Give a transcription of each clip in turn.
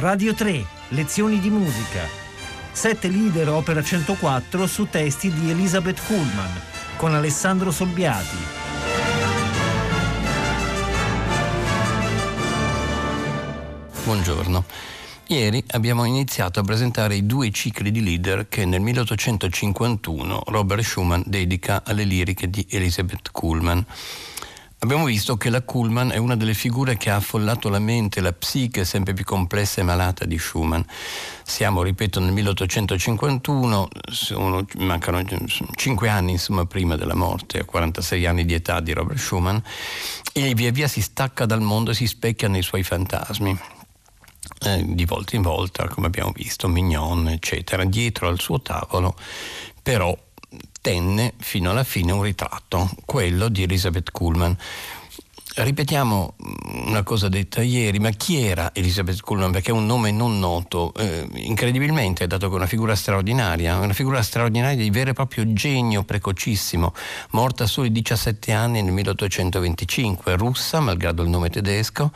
Radio 3, lezioni di musica. Sette leader opera 104 su testi di Elisabeth Kuhlman con Alessandro Solbiati. Buongiorno. Ieri abbiamo iniziato a presentare i due cicli di leader che nel 1851 Robert Schumann dedica alle liriche di Elisabeth Kuhlman. Abbiamo visto che la Kuhlman è una delle figure che ha affollato la mente, la psiche sempre più complessa e malata di Schumann. Siamo, ripeto, nel 1851, sono, mancano cinque anni insomma, prima della morte, a 46 anni di età di Robert Schumann, e via via si stacca dal mondo e si specchia nei suoi fantasmi. Eh, di volta in volta, come abbiamo visto, Mignon, eccetera, dietro al suo tavolo, però tenne fino alla fine un ritratto, quello di Elizabeth Kuhlman. Ripetiamo una cosa detta ieri, ma chi era Elizabeth Kuhlman? Perché è un nome non noto, eh, incredibilmente, dato che è una figura straordinaria, una figura straordinaria di vero e proprio genio precocissimo, morta a soli 17 anni nel 1825, russa, malgrado il nome tedesco,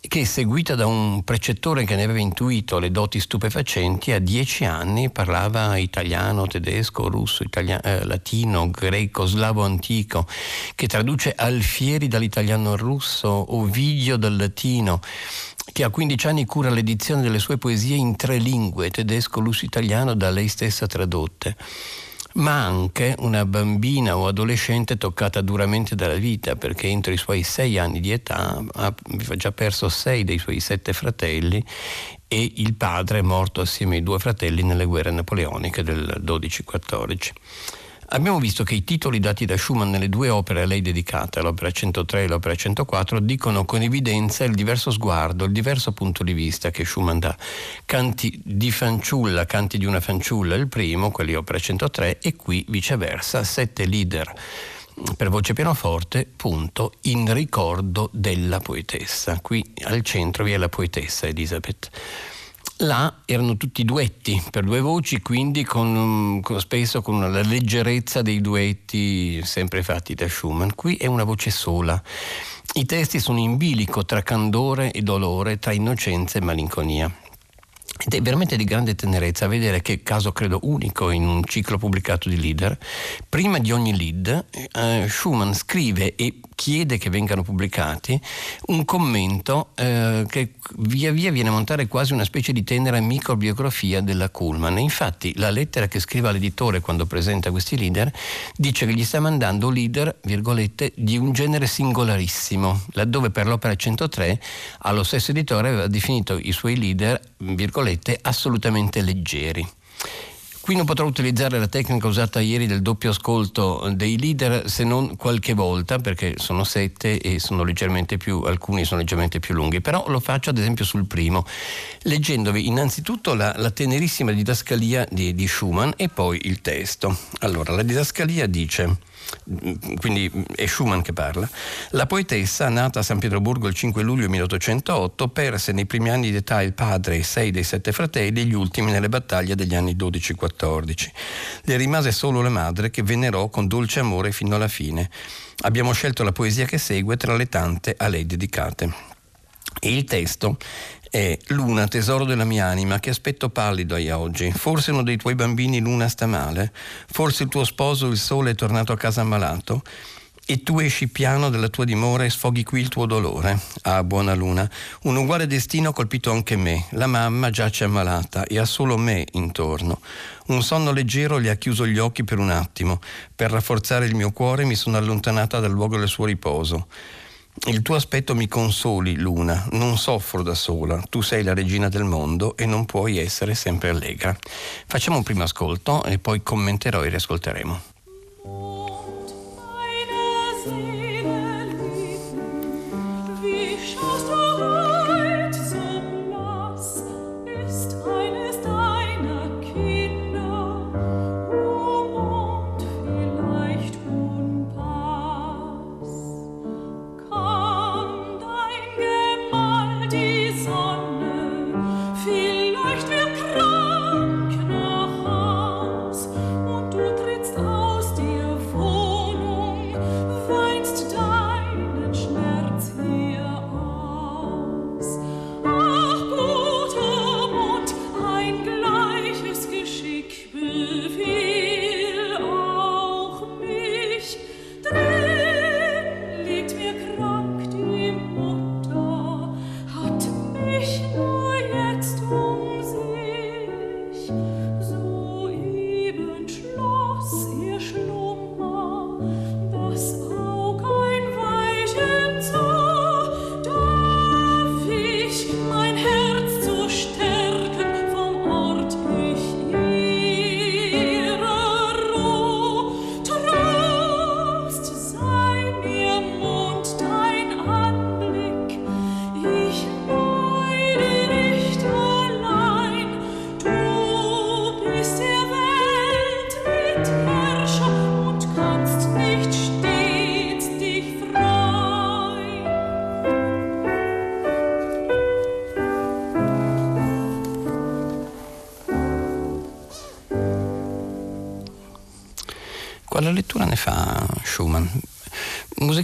che seguita da un precettore che ne aveva intuito le doti stupefacenti, a dieci anni parlava italiano, tedesco, russo, italiano, eh, latino, greco, slavo antico, che traduce Alfieri dall'italiano al russo, Ovidio dal latino, che a 15 anni cura l'edizione delle sue poesie in tre lingue, tedesco, russo, italiano, da lei stessa tradotte ma anche una bambina o adolescente toccata duramente dalla vita, perché entro i suoi sei anni di età ha già perso sei dei suoi sette fratelli e il padre è morto assieme ai due fratelli nelle guerre napoleoniche del 12-14. Abbiamo visto che i titoli dati da Schumann nelle due opere a lei dedicate, l'opera 103 e l'opera 104, dicono con evidenza il diverso sguardo, il diverso punto di vista che Schumann dà. Canti di fanciulla, canti di una fanciulla, il primo, quelli opera 103, e qui viceversa, sette leader per voce pianoforte, punto, in ricordo della poetessa. Qui al centro vi è la poetessa Elisabeth. Là erano tutti duetti per due voci, quindi con, con, spesso con la leggerezza dei duetti sempre fatti da Schumann. Qui è una voce sola. I testi sono in bilico tra candore e dolore, tra innocenza e malinconia. Ed è veramente di grande tenerezza vedere che, caso credo unico in un ciclo pubblicato di leader, prima di ogni lead eh, Schumann scrive e chiede che vengano pubblicati un commento eh, che via via viene a montare quasi una specie di tenera microbiografia della Kuhlman. Infatti la lettera che scrive all'editore quando presenta questi leader dice che gli sta mandando leader, virgolette, di un genere singolarissimo, laddove per l'opera 103 allo stesso editore aveva definito i suoi leader, virgolette, assolutamente leggeri. Qui non potrò utilizzare la tecnica usata ieri del doppio ascolto dei leader se non qualche volta, perché sono sette e sono più, alcuni sono leggermente più lunghi, però lo faccio ad esempio sul primo, leggendovi innanzitutto la, la tenerissima didascalia di, di Schumann e poi il testo. Allora, la didascalia dice quindi è Schumann che parla, la poetessa, nata a San Pietroburgo il 5 luglio 1808, perse nei primi anni di età il padre e sei dei sette fratelli gli ultimi nelle battaglie degli anni 12-14. Le rimase solo la madre che venerò con dolce amore fino alla fine. Abbiamo scelto la poesia che segue tra le tante a lei dedicate. E il testo è Luna, tesoro della mia anima, che aspetto pallido hai oggi. Forse uno dei tuoi bambini Luna sta male, forse il tuo sposo il sole è tornato a casa ammalato e tu esci piano dalla tua dimora e sfoghi qui il tuo dolore. Ah, buona luna, un uguale destino ha colpito anche me. La mamma giace ammalata e ha solo me intorno. Un sonno leggero le ha chiuso gli occhi per un attimo. Per rafforzare il mio cuore mi sono allontanata dal luogo del suo riposo. Il tuo aspetto mi consoli, Luna, non soffro da sola, tu sei la regina del mondo e non puoi essere sempre allegra. Facciamo un primo ascolto e poi commenterò e riascolteremo.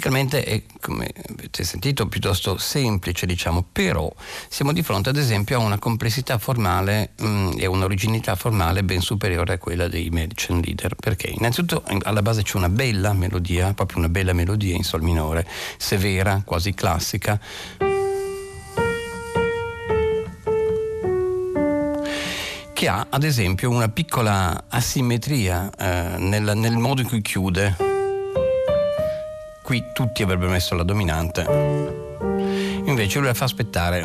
Musicalmente è, come avete sentito, piuttosto semplice, diciamo, però siamo di fronte ad esempio a una complessità formale mh, mm, e un'originalità formale ben superiore a quella dei Medicine Leader, perché innanzitutto alla base c'è una bella melodia, proprio una bella melodia in sol minore, severa, quasi classica, che ha ad esempio una piccola asimmetria eh, nel, nel modo in cui chiude qui tutti avrebbero messo la dominante. Invece lui la fa aspettare.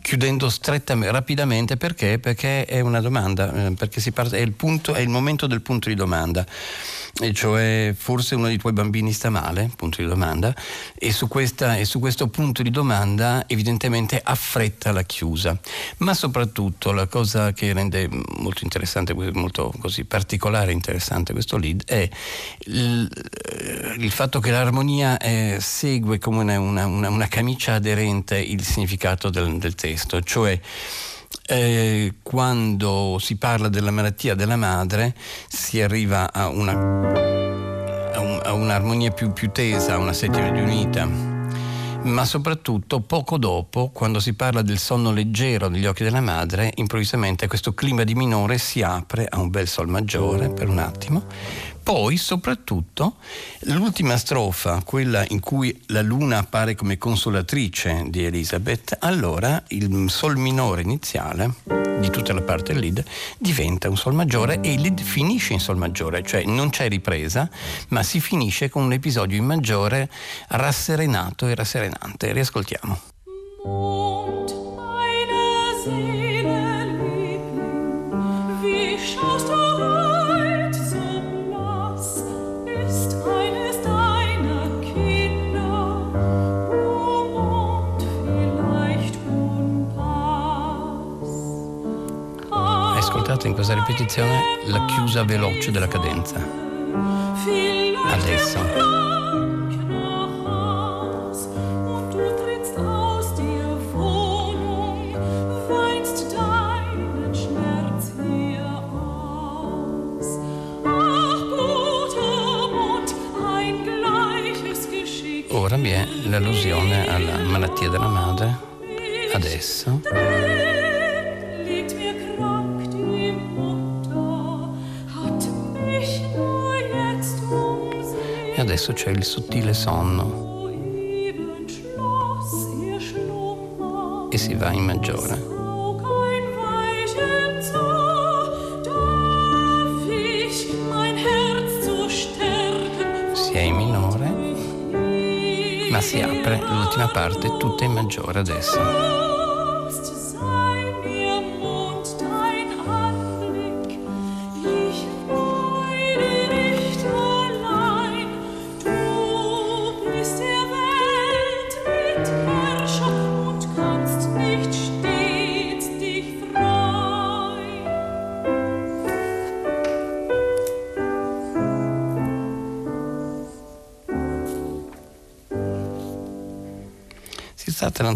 Chiudendo strettamente, rapidamente perché? Perché è una domanda, eh, perché si parte, è, il punto, è il momento del punto di domanda e cioè forse uno dei tuoi bambini sta male, punto di domanda, e su, questa, e su questo punto di domanda evidentemente affretta la chiusa. Ma soprattutto la cosa che rende molto interessante, molto così particolare interessante questo lead è il, il fatto che l'armonia eh, segue come una, una, una, camicia aderente il significato del, del testo, cioè eh, quando si parla della malattia della madre si arriva a, una, a, un, a un'armonia più, più tesa, a una settima riunita ma soprattutto poco dopo, quando si parla del sonno leggero negli occhi della madre, improvvisamente questo clima di minore si apre a un bel sol maggiore per un attimo, poi, soprattutto, l'ultima strofa, quella in cui la luna appare come consolatrice di Elisabeth, allora il sol minore iniziale di tutta la parte lead diventa un sol maggiore e il lead finisce in sol maggiore, cioè non c'è ripresa, ma si finisce con un episodio in maggiore rasserenato e rasserenante. Riascoltiamo. Mond, ripetizione la chiusa veloce della cadenza. Adesso. Ora vi è l'allusione alla malattia della madre. Adesso. Adesso c'è il sottile sonno e si va in maggiore. Si è in minore, ma si apre l'ultima parte tutta in maggiore adesso.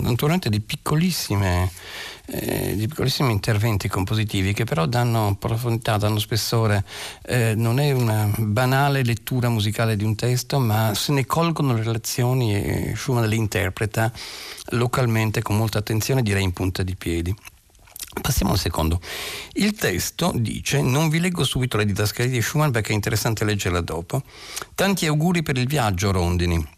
Tratta naturalmente di eh, di piccolissimi interventi compositivi che però danno profondità, danno spessore. Eh, non è una banale lettura musicale di un testo, ma se ne colgono le relazioni e Schumann le interpreta localmente con molta attenzione, direi in punta di piedi. Passiamo al secondo. Il testo dice: Non vi leggo subito le didascalie di Schumann perché è interessante leggerla dopo. Tanti auguri per il viaggio, Rondini.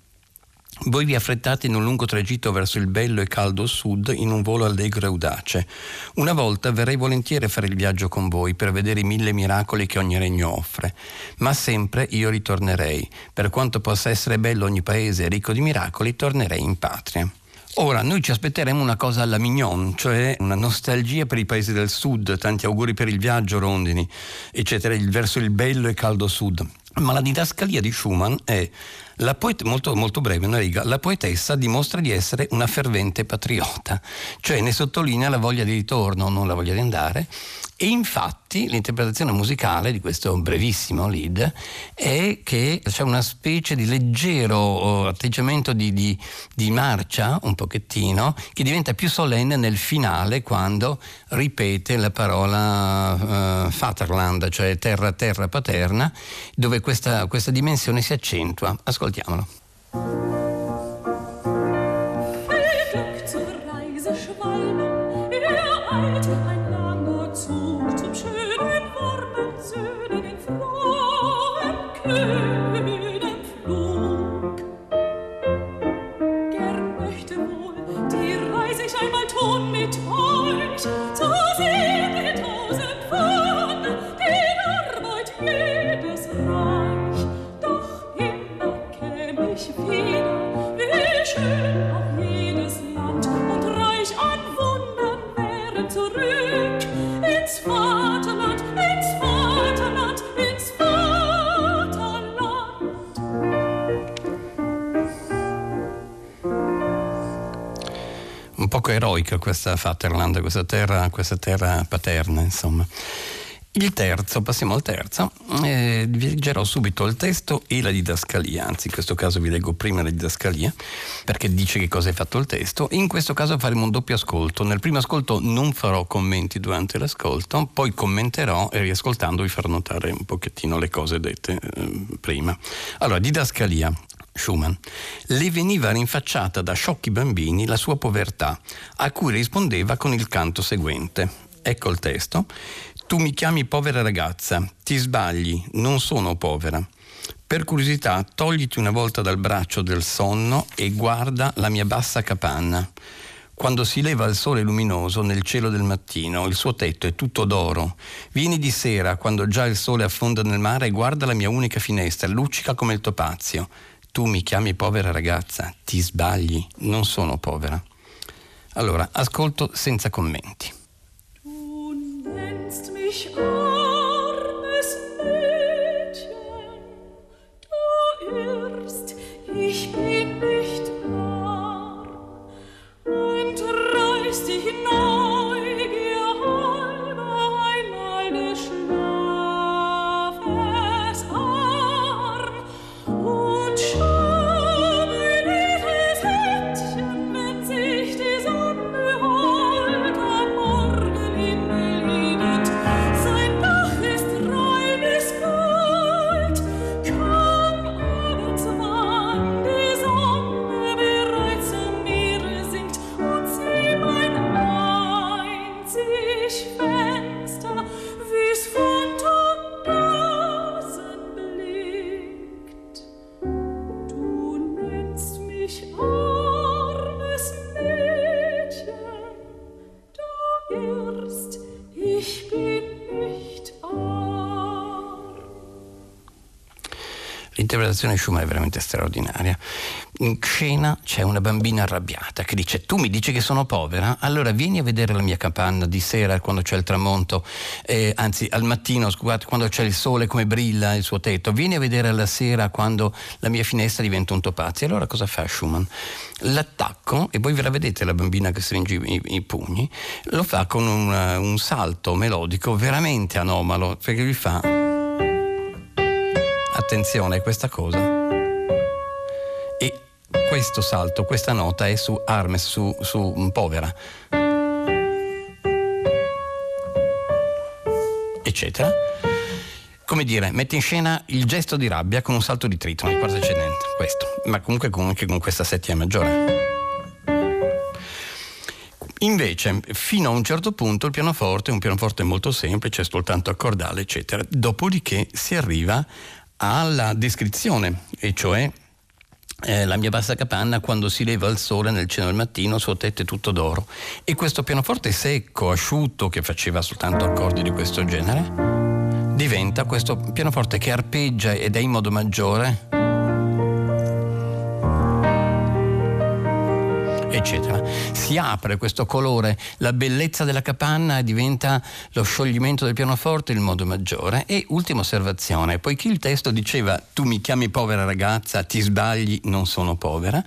Voi vi affrettate in un lungo tragitto verso il bello e caldo sud in un volo allegro e audace. Una volta verrei volentieri a fare il viaggio con voi per vedere i mille miracoli che ogni regno offre, ma sempre io ritornerei. Per quanto possa essere bello ogni paese ricco di miracoli, tornerei in patria. Ora, noi ci aspetteremo una cosa alla mignon, cioè una nostalgia per i paesi del sud, tanti auguri per il viaggio, rondini, eccetera, verso il bello e caldo sud. Ma la didascalia di Schumann è poet- molto, molto breve, una riga. La poetessa dimostra di essere una fervente patriota, cioè ne sottolinea la voglia di ritorno, non la voglia di andare, e infatti l'interpretazione musicale di questo brevissimo lead è che c'è una specie di leggero oh, atteggiamento di, di, di, marcia, un pochettino, che diventa più solenne nel finale quando ripete la parola uh, Vaterland, cioè terra, terra paterna, dove questa, questa dimensione si accentua. Ascoltiamolo. Eroica questa Vaterland, questa terra, questa terra paterna, insomma. Il terzo, passiamo al terzo, eh, vi leggerò subito il testo e la didascalia, anzi in questo caso vi leggo prima la didascalia perché dice che cosa è fatto il testo in questo caso faremo un doppio ascolto. Nel primo ascolto non farò commenti durante l'ascolto, poi commenterò e riascoltando vi farò notare un pochettino le cose dette eh, prima. Allora, didascalia. Schumann, le veniva rinfacciata da sciocchi bambini la sua povertà, a cui rispondeva con il canto seguente. Ecco il testo. Tu mi chiami povera ragazza, ti sbagli, non sono povera. Per curiosità, togliti una volta dal braccio del sonno e guarda la mia bassa capanna. Quando si leva il sole luminoso nel cielo del mattino, il suo tetto è tutto d'oro. Vieni di sera, quando già il sole affonda nel mare, e guarda la mia unica finestra, luccica come il topazio. Tu mi chiami povera ragazza, ti sbagli, non sono povera. Allora, ascolto senza commenti. Di Schumann è veramente straordinaria. In scena c'è una bambina arrabbiata che dice: Tu mi dici che sono povera? Allora vieni a vedere la mia capanna di sera quando c'è il tramonto, eh, anzi al mattino, scusate, quando c'è il sole come brilla il suo tetto. Vieni a vedere la sera quando la mia finestra diventa un topazio. Allora cosa fa Schumann? L'attacco, e voi ve la vedete la bambina che stringe i, i pugni, lo fa con un, un salto melodico veramente anomalo, perché lui fa attenzione a questa cosa. E questo salto, questa nota è su Armes, su, su mm, povera. Eccetera. Come dire, mette in scena il gesto di rabbia con un salto di tritono, il quarto eccedente, questo, ma comunque anche con questa settima maggiore. Invece, fino a un certo punto il pianoforte è un pianoforte molto semplice, soltanto accordale, eccetera. Dopodiché si arriva alla descrizione, e cioè eh, la mia bassa capanna quando si leva il sole nel cielo del mattino, suo tetto è tutto d'oro. E questo pianoforte secco, asciutto, che faceva soltanto accordi di questo genere, diventa questo pianoforte che arpeggia ed è in modo maggiore eccetera. Si apre questo colore, la bellezza della capanna diventa lo scioglimento del pianoforte il modo maggiore. E ultima osservazione, poiché il testo diceva tu mi chiami povera ragazza, ti sbagli, non sono povera,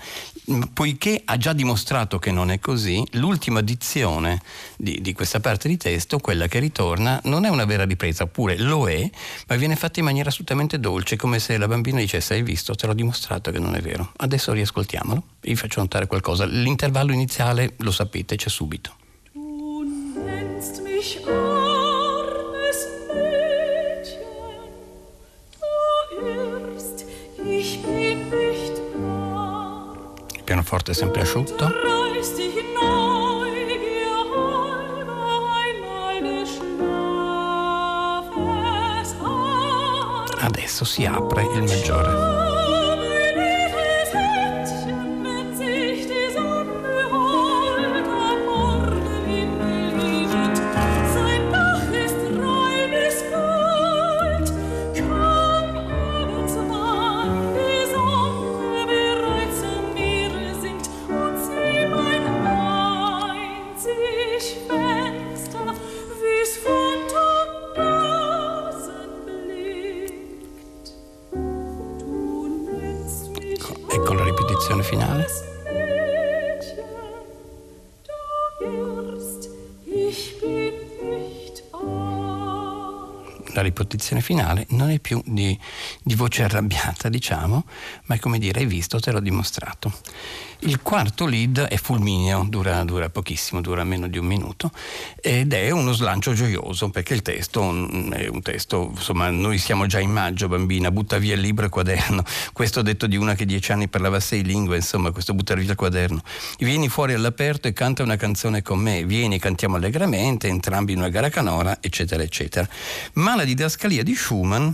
poiché ha già dimostrato che non è così, l'ultima dizione di, di, questa parte di testo, quella che ritorna, non è una vera ripresa, oppure lo è, ma viene fatta in maniera assolutamente dolce, come se la bambina dicesse hai visto, te l'ho dimostrato che non è vero. Adesso riascoltiamolo, vi faccio notare qualcosa. L'intervallo iniziale, lo sapete, c'è subito. Du mich armes pianoforte sempre asciutto. Adesso si apre il maggiore. La ripetizione finale non è più di, di voce arrabbiata, diciamo, ma è come dire hai visto, te l'ho dimostrato. Il quarto lead è fulmineo, dura, dura pochissimo, dura meno di un minuto ed è uno slancio gioioso perché il testo mm, è un testo, insomma, noi siamo già in maggio, bambina, butta via il libro e il quaderno. Questo detto di una che dieci anni parlava sei lingue, insomma, questo buttare via il quaderno. Vieni fuori all'aperto e canta una canzone con me, vieni, cantiamo allegramente, entrambi in una gara canora, eccetera, eccetera. Ma la didascalia di Schumann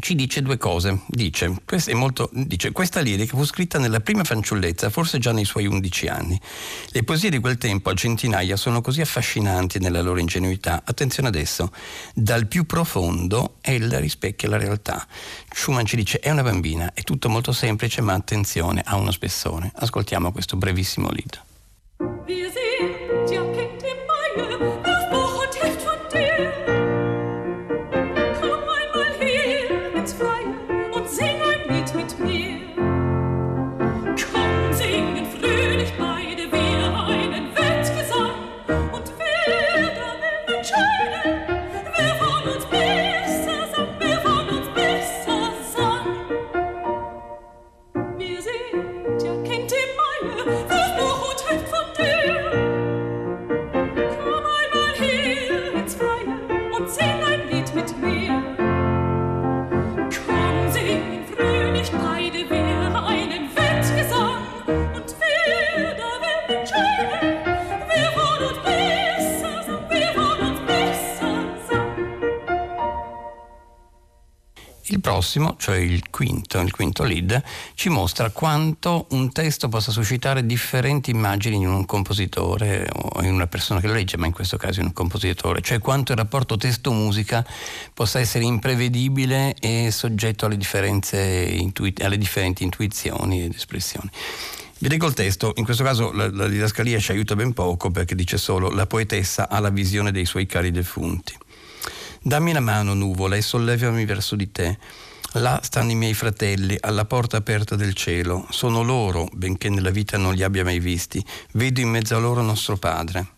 ci dice due cose. Dice, questa, è molto, dice, questa lirica fu scritta nella prima fanciullezza, forse già nei suoi undici anni. Le poesie di quel tempo a centinaia sono così affascinanti nella loro ingenuità. Attenzione adesso, dal più profondo ella rispecchia la realtà. Schumann ci dice, è una bambina, è tutto molto semplice, ma attenzione, ha uno spessore. Ascoltiamo questo brevissimo lead. Prossimo, cioè il quinto, il quinto lead, ci mostra quanto un testo possa suscitare differenti immagini in un compositore o in una persona che lo legge, ma in questo caso in un compositore, cioè quanto il rapporto testo-musica possa essere imprevedibile e soggetto alle, intui- alle differenti intuizioni ed espressioni. Vi leggo il testo, in questo caso la, la didascalia ci aiuta ben poco perché dice solo la poetessa ha la visione dei suoi cari defunti. Dammi la mano, nuvola, e sollevami verso di te. Là stanno i miei fratelli, alla porta aperta del cielo. Sono loro, benché nella vita non li abbia mai visti. Vedo in mezzo a loro nostro Padre.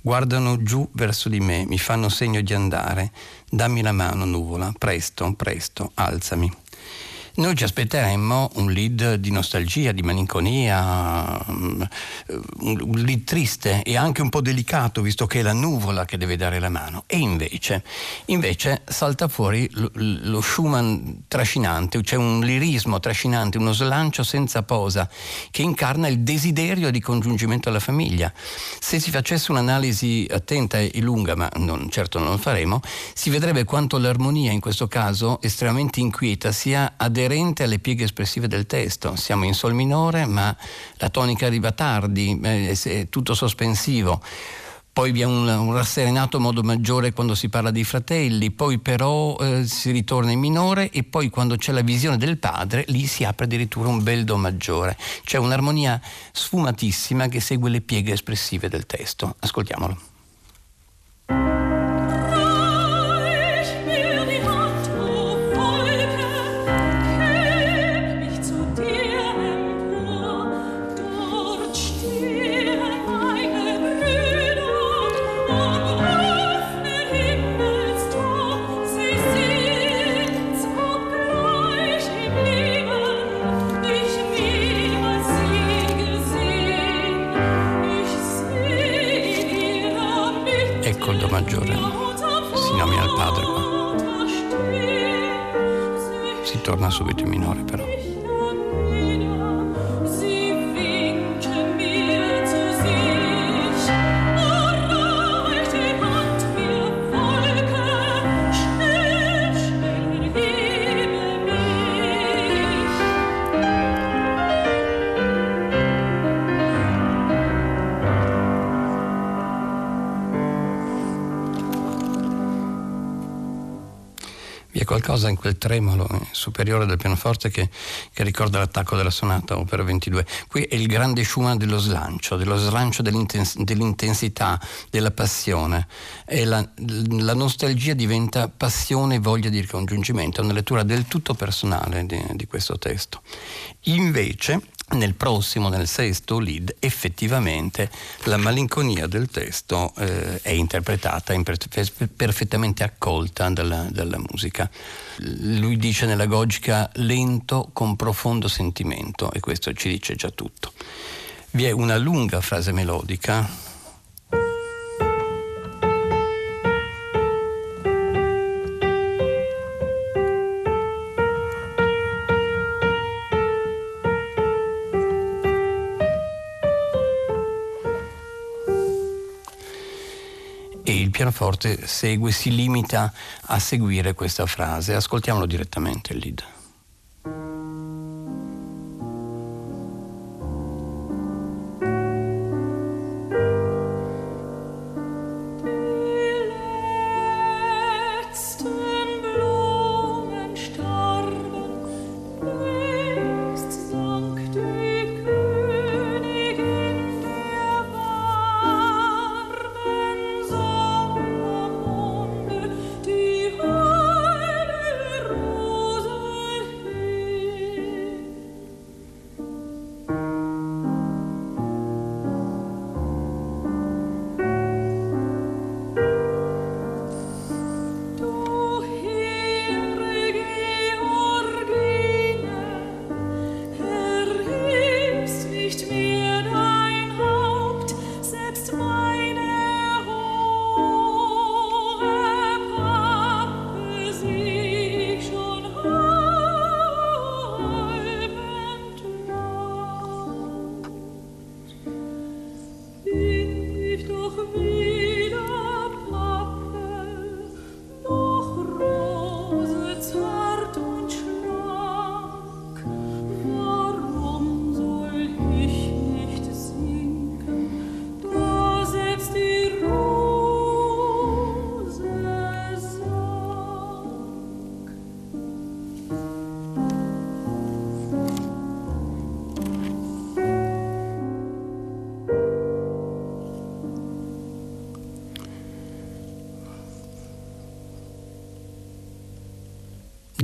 Guardano giù verso di me, mi fanno segno di andare. Dammi la mano, nuvola, presto, presto, alzami. Noi ci aspetteremmo un lead di nostalgia, di malinconia, mm, un lead triste e anche un po' delicato, visto che è la nuvola che deve dare la mano. E invece, invece salta fuori lo, lo Schumann trascinante, c'è un lirismo trascinante, uno slancio senza posa che incarna il desiderio di congiungimento alla famiglia. Se si facesse un'analisi attenta e lunga, ma non- certo non lo faremo, si vedrebbe quanto l'armonia in questo caso estremamente inquieta sia aderente alle pieghe espressive del testo. Siamo in sol minore, ma la tonica arriva tardi, eh, è tutto sospensivo. poi vi è un, un rasserenato modo maggiore quando si parla dei fratelli, poi però eh, si ritorna in minore e poi quando c'è la visione del padre lì si apre addirittura un bel do maggiore. C'è un'armonia sfumatissima che segue le pieghe espressive del testo. Ascoltiamolo. Qualcosa in quel tremolo superiore del pianoforte che, che ricorda l'attacco della sonata opera 22. Qui è il grande Schumann dello slancio, dello slancio dell'intens- dell'intensità, della passione. E la, la, nostalgia diventa passione e voglia di ricongiungimento, è una lettura del tutto personale di, di questo testo. Invece, nel prossimo, nel sesto lead, effettivamente la malinconia del testo eh, è interpretata, imper- perfettamente accolta dalla, dalla, musica. Lui dice nella gogica lento con profondo sentimento e questo ci dice già tutto. Vi è una lunga frase melodica pianoforte segue, si limita a seguire questa frase. Ascoltiamolo direttamente il lead.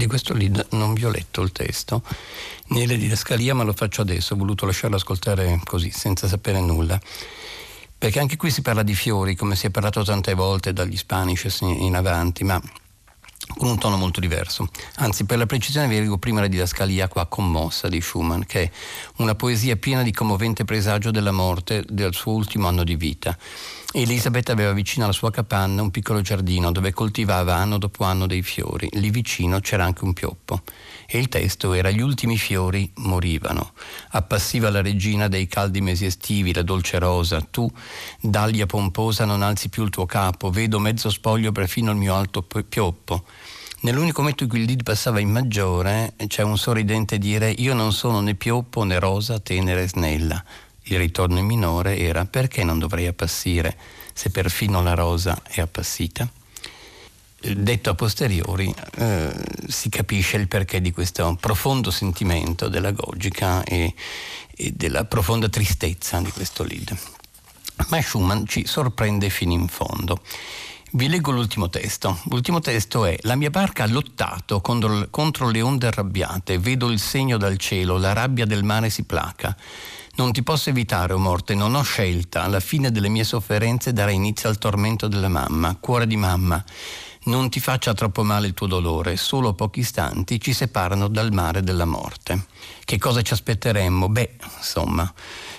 Questo lead non vi ho letto il testo nelle didascalia, ma lo faccio adesso, ho voluto lasciarlo ascoltare così, senza sapere nulla. Perché anche qui si parla di fiori, come si è parlato tante volte dagli Spanish in avanti, ma con un tono molto diverso. Anzi, per la precisione vi leggo prima la didascalia qua commossa di Schumann, che è una poesia piena di commovente presagio della morte del suo ultimo anno di vita. Elisabeth aveva vicino alla sua capanna un piccolo giardino dove coltivava anno dopo anno dei fiori. Lì vicino c'era anche un pioppo. E il testo era Gli ultimi fiori morivano. Appassiva la regina dei caldi mesi estivi, la dolce rosa. Tu, daglia pomposa, non alzi più il tuo capo. Vedo mezzo spoglio perfino il mio alto pioppo. Nell'unico momento in cui il lead passava in maggiore, c'è un sorridente dire Io non sono né pioppo né rosa tenera e snella il ritorno in minore era perché non dovrei appassire se perfino la rosa è appassita. Detto a posteriori, eh, si capisce il perché di questo profondo sentimento della Gogica e, e della profonda tristezza di questo lead. Ma Schumann ci sorprende fino in fondo. Vi leggo l'ultimo testo. L'ultimo testo è La mia barca ha lottato contro, contro le onde arrabbiate, vedo il segno dal cielo, la rabbia del mare si placa. Non ti posso evitare, o oh morte, non ho scelta. Alla fine delle mie sofferenze darà inizio al tormento della mamma. Cuore di mamma, non ti faccia troppo male il tuo dolore, solo pochi istanti ci separano dal mare della morte. Che cosa ci aspetteremmo? Beh, insomma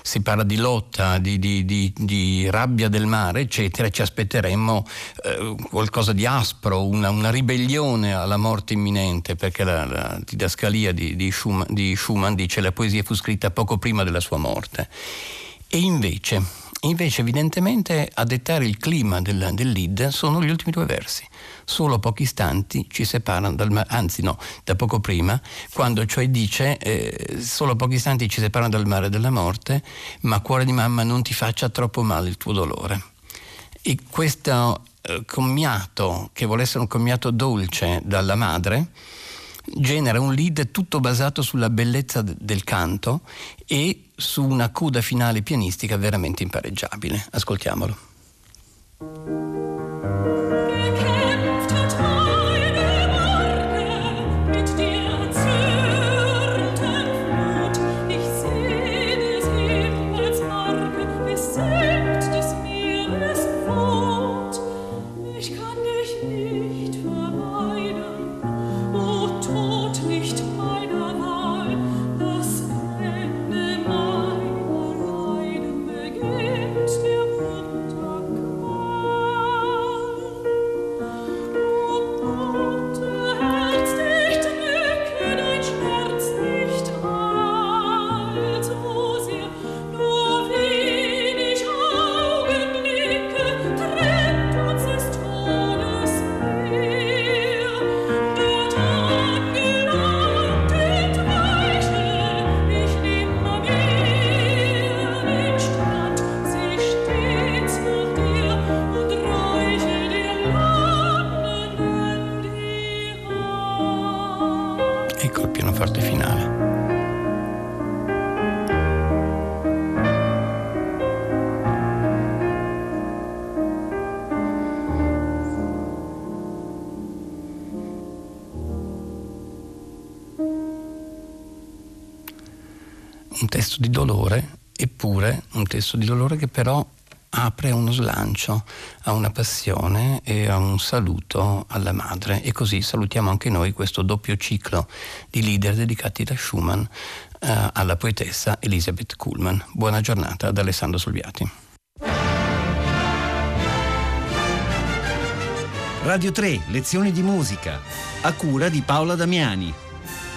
si parla di lotta, di, di, di, di rabbia del mare, eccetera, ci aspetteremmo eh, qualcosa di aspro, una, una, ribellione alla morte imminente, perché la, la didascalia di, Schumann, di Schumann dice che la poesia fu scritta poco prima della sua morte. E invece, invece evidentemente a dettare il clima del, del lead sono gli ultimi due versi solo pochi istanti ci separano dal mare, anzi no, da poco prima, quando cioè dice eh, solo pochi istanti ci separano dal mare della morte, ma cuore di mamma non ti faccia troppo male il tuo dolore. E questo eh, commiato, che vuole essere un commiato dolce dalla madre, genera un lead tutto basato sulla bellezza del canto e su una coda finale pianistica veramente impareggiabile. Ascoltiamolo. Testo di dolore, eppure un testo di dolore che però apre uno slancio a una passione e a un saluto alla madre e così salutiamo anche noi questo doppio ciclo di leader dedicati da Schumann eh, alla poetessa Elisabeth Kuhlmann. Buona giornata da Alessandro Solviati. Radio 3, lezioni di musica, a cura di Paola Damiani.